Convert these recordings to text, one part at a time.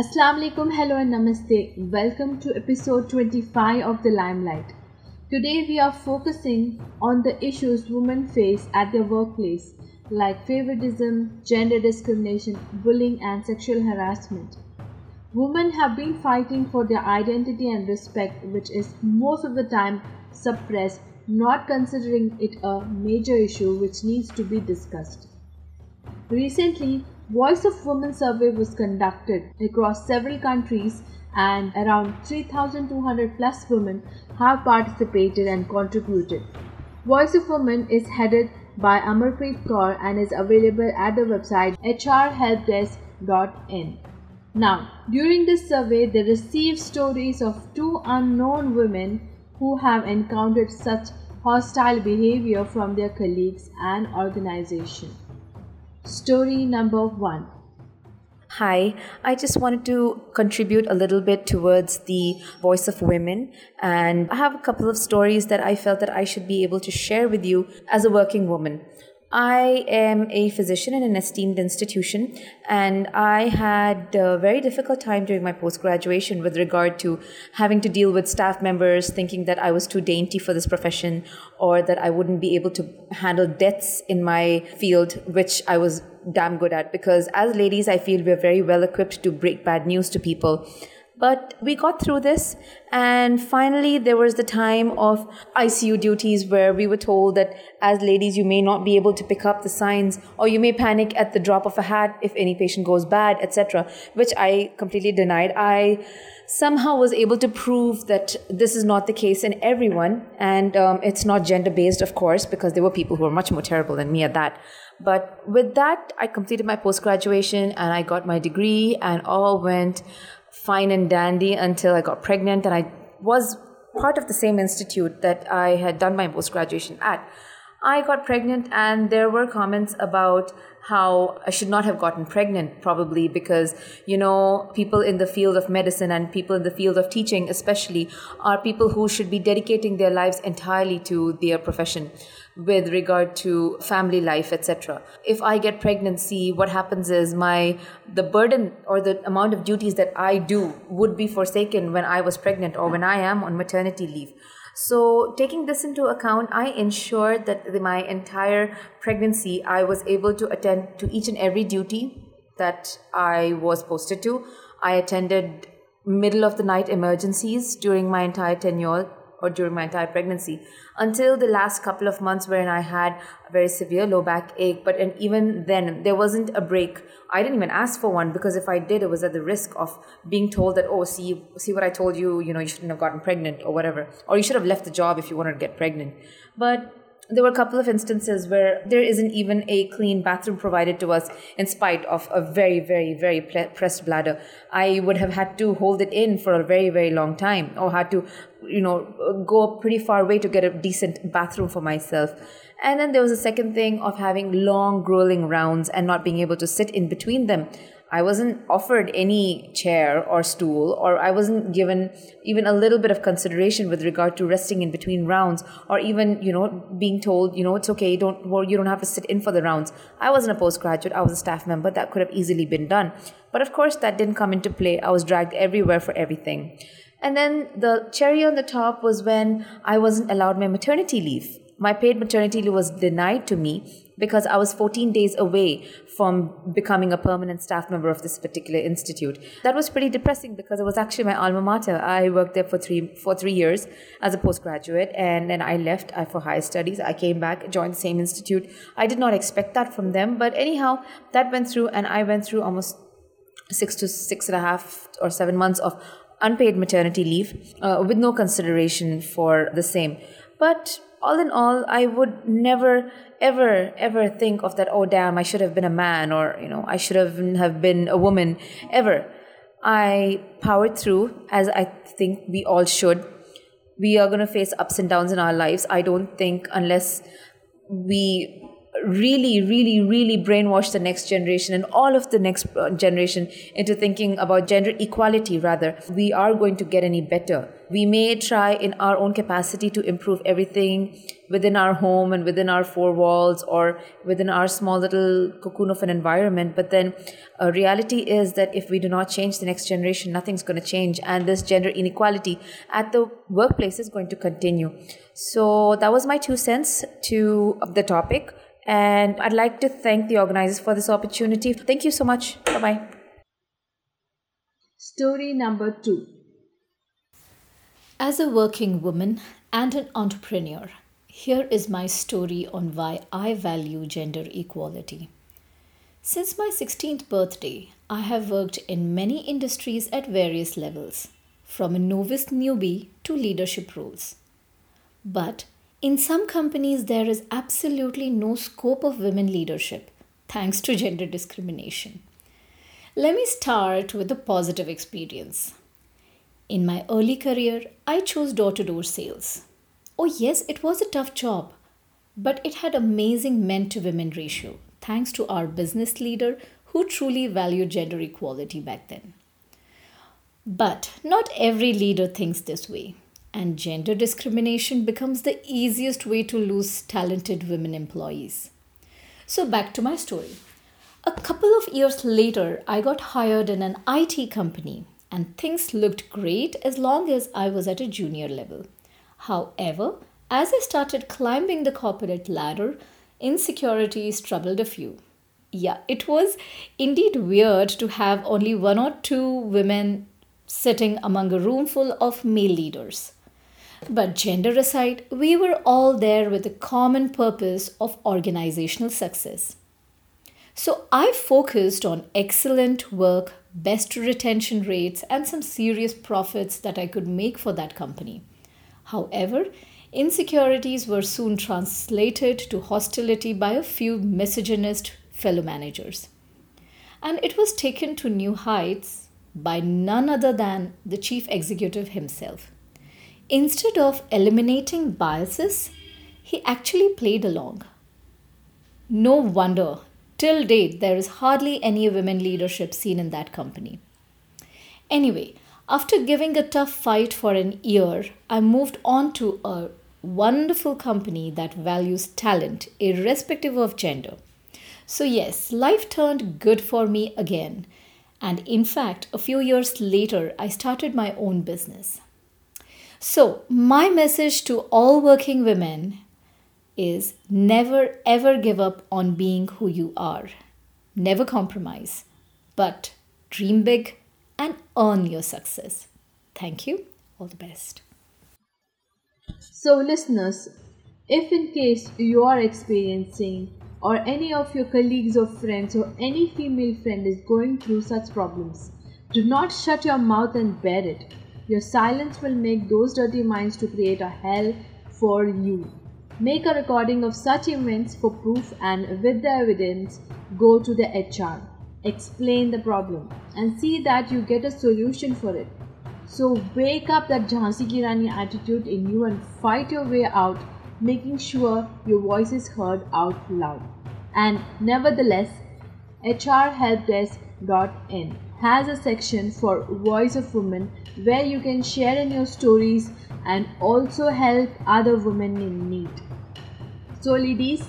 Assalamu alaikum, hello and namaste. Welcome to episode 25 of The Limelight. Today we are focusing on the issues women face at their workplace like favoritism, gender discrimination, bullying and sexual harassment. Women have been fighting for their identity and respect which is most of the time suppressed, not considering it a major issue which needs to be discussed. Recently, Voice of Women survey was conducted across several countries and around 3200 plus women have participated and contributed. Voice of Women is headed by Amarpreet Kaur and is available at the website hrhelpdesk.in. Now, during this survey, they received stories of two unknown women who have encountered such hostile behavior from their colleagues and organization. Story number one. Hi, I just wanted to contribute a little bit towards the voice of women. And I have a couple of stories that I felt that I should be able to share with you as a working woman. I am a physician in an esteemed institution, and I had a very difficult time during my post graduation with regard to having to deal with staff members thinking that I was too dainty for this profession or that I wouldn't be able to handle deaths in my field, which I was damn good at. Because as ladies, I feel we're very well equipped to break bad news to people. But we got through this, and finally, there was the time of ICU duties where we were told that as ladies, you may not be able to pick up the signs, or you may panic at the drop of a hat if any patient goes bad, etc., which I completely denied. I somehow was able to prove that this is not the case in everyone, and um, it's not gender based, of course, because there were people who were much more terrible than me at that. But with that, I completed my post graduation and I got my degree, and all went fine and dandy until I got pregnant and I was part of the same institute that I had done my post graduation at. I got pregnant and there were comments about how I should not have gotten pregnant, probably because, you know, people in the field of medicine and people in the field of teaching, especially, are people who should be dedicating their lives entirely to their profession with regard to family life etc if i get pregnancy what happens is my the burden or the amount of duties that i do would be forsaken when i was pregnant or when i am on maternity leave so, taking this into account, I ensured that the, my entire pregnancy, I was able to attend to each and every duty that I was posted to. I attended middle of the night emergencies during my entire tenure or during my entire pregnancy until the last couple of months wherein I had a very severe low back ache. But and even then, there wasn't a break. I didn't even ask for one because if I did, it was at the risk of being told that, oh, see, see what I told you, you know, you shouldn't have gotten pregnant or whatever. Or you should have left the job if you wanted to get pregnant. But there were a couple of instances where there isn't even a clean bathroom provided to us in spite of a very very very pressed bladder. I would have had to hold it in for a very very long time or had to you know go pretty far away to get a decent bathroom for myself. And then there was a second thing of having long grueling rounds and not being able to sit in between them I wasn't offered any chair or stool, or I wasn't given even a little bit of consideration with regard to resting in between rounds, or even you know being told you know it's okay, don't well, you don't have to sit in for the rounds. I wasn't a postgraduate; I was a staff member. That could have easily been done, but of course that didn't come into play. I was dragged everywhere for everything. And then the cherry on the top was when I wasn't allowed my maternity leave. My paid maternity leave was denied to me because I was 14 days away from becoming a permanent staff member of this particular institute. That was pretty depressing because it was actually my alma mater. I worked there for three for three years as a postgraduate, and then I left for higher studies. I came back, joined the same institute. I did not expect that from them, but anyhow, that went through, and I went through almost six to six and a half or seven months of unpaid maternity leave uh, with no consideration for the same. But all in all, I would never, ever, ever think of that, oh, damn, I should have been a man or, you know, I should have, have been a woman, ever. I powered through as I think we all should. We are going to face ups and downs in our lives. I don't think unless we really, really, really brainwash the next generation and all of the next uh, generation into thinking about gender equality, rather, we are going to get any better. We may try in our own capacity to improve everything within our home and within our four walls or within our small little cocoon of an environment. But then uh, reality is that if we do not change the next generation, nothing's going to change. And this gender inequality at the workplace is going to continue. So that was my two cents to the topic. And I'd like to thank the organizers for this opportunity. Thank you so much. Bye bye. Story number two. As a working woman and an entrepreneur, here is my story on why I value gender equality. Since my 16th birthday, I have worked in many industries at various levels, from a novice newbie to leadership roles. But in some companies, there is absolutely no scope of women leadership thanks to gender discrimination. Let me start with a positive experience. In my early career, I chose door to door sales. Oh, yes, it was a tough job, but it had amazing men to women ratio thanks to our business leader who truly valued gender equality back then. But not every leader thinks this way, and gender discrimination becomes the easiest way to lose talented women employees. So, back to my story. A couple of years later, I got hired in an IT company, and things looked great as long as I was at a junior level. However, as I started climbing the corporate ladder, insecurities troubled a few. Yeah, it was indeed weird to have only one or two women sitting among a room full of male leaders. But gender aside, we were all there with a common purpose of organizational success. So I focused on excellent work, best retention rates, and some serious profits that I could make for that company. However, insecurities were soon translated to hostility by a few misogynist fellow managers. And it was taken to new heights by none other than the chief executive himself. Instead of eliminating biases, he actually played along. No wonder, till date, there is hardly any women leadership seen in that company. Anyway, after giving a tough fight for an year, I moved on to a wonderful company that values talent irrespective of gender. So, yes, life turned good for me again. And in fact, a few years later, I started my own business. So, my message to all working women is never ever give up on being who you are. Never compromise, but dream big and earn your success. Thank you. All the best. So, listeners, if in case you are experiencing or any of your colleagues or friends or any female friend is going through such problems, do not shut your mouth and bear it. Your silence will make those dirty minds to create a hell for you. Make a recording of such events for proof and with the evidence, go to the HR explain the problem and see that you get a solution for it. So wake up that Jhansi Ki Rani attitude in you and fight your way out, making sure your voice is heard out loud. And nevertheless, hrhelpdesk.in has a section for Voice of Women where you can share in your stories and also help other women in need. So, ladies,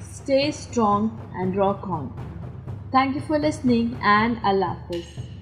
stay strong and rock on. Thank you for listening and Allah Hafiz.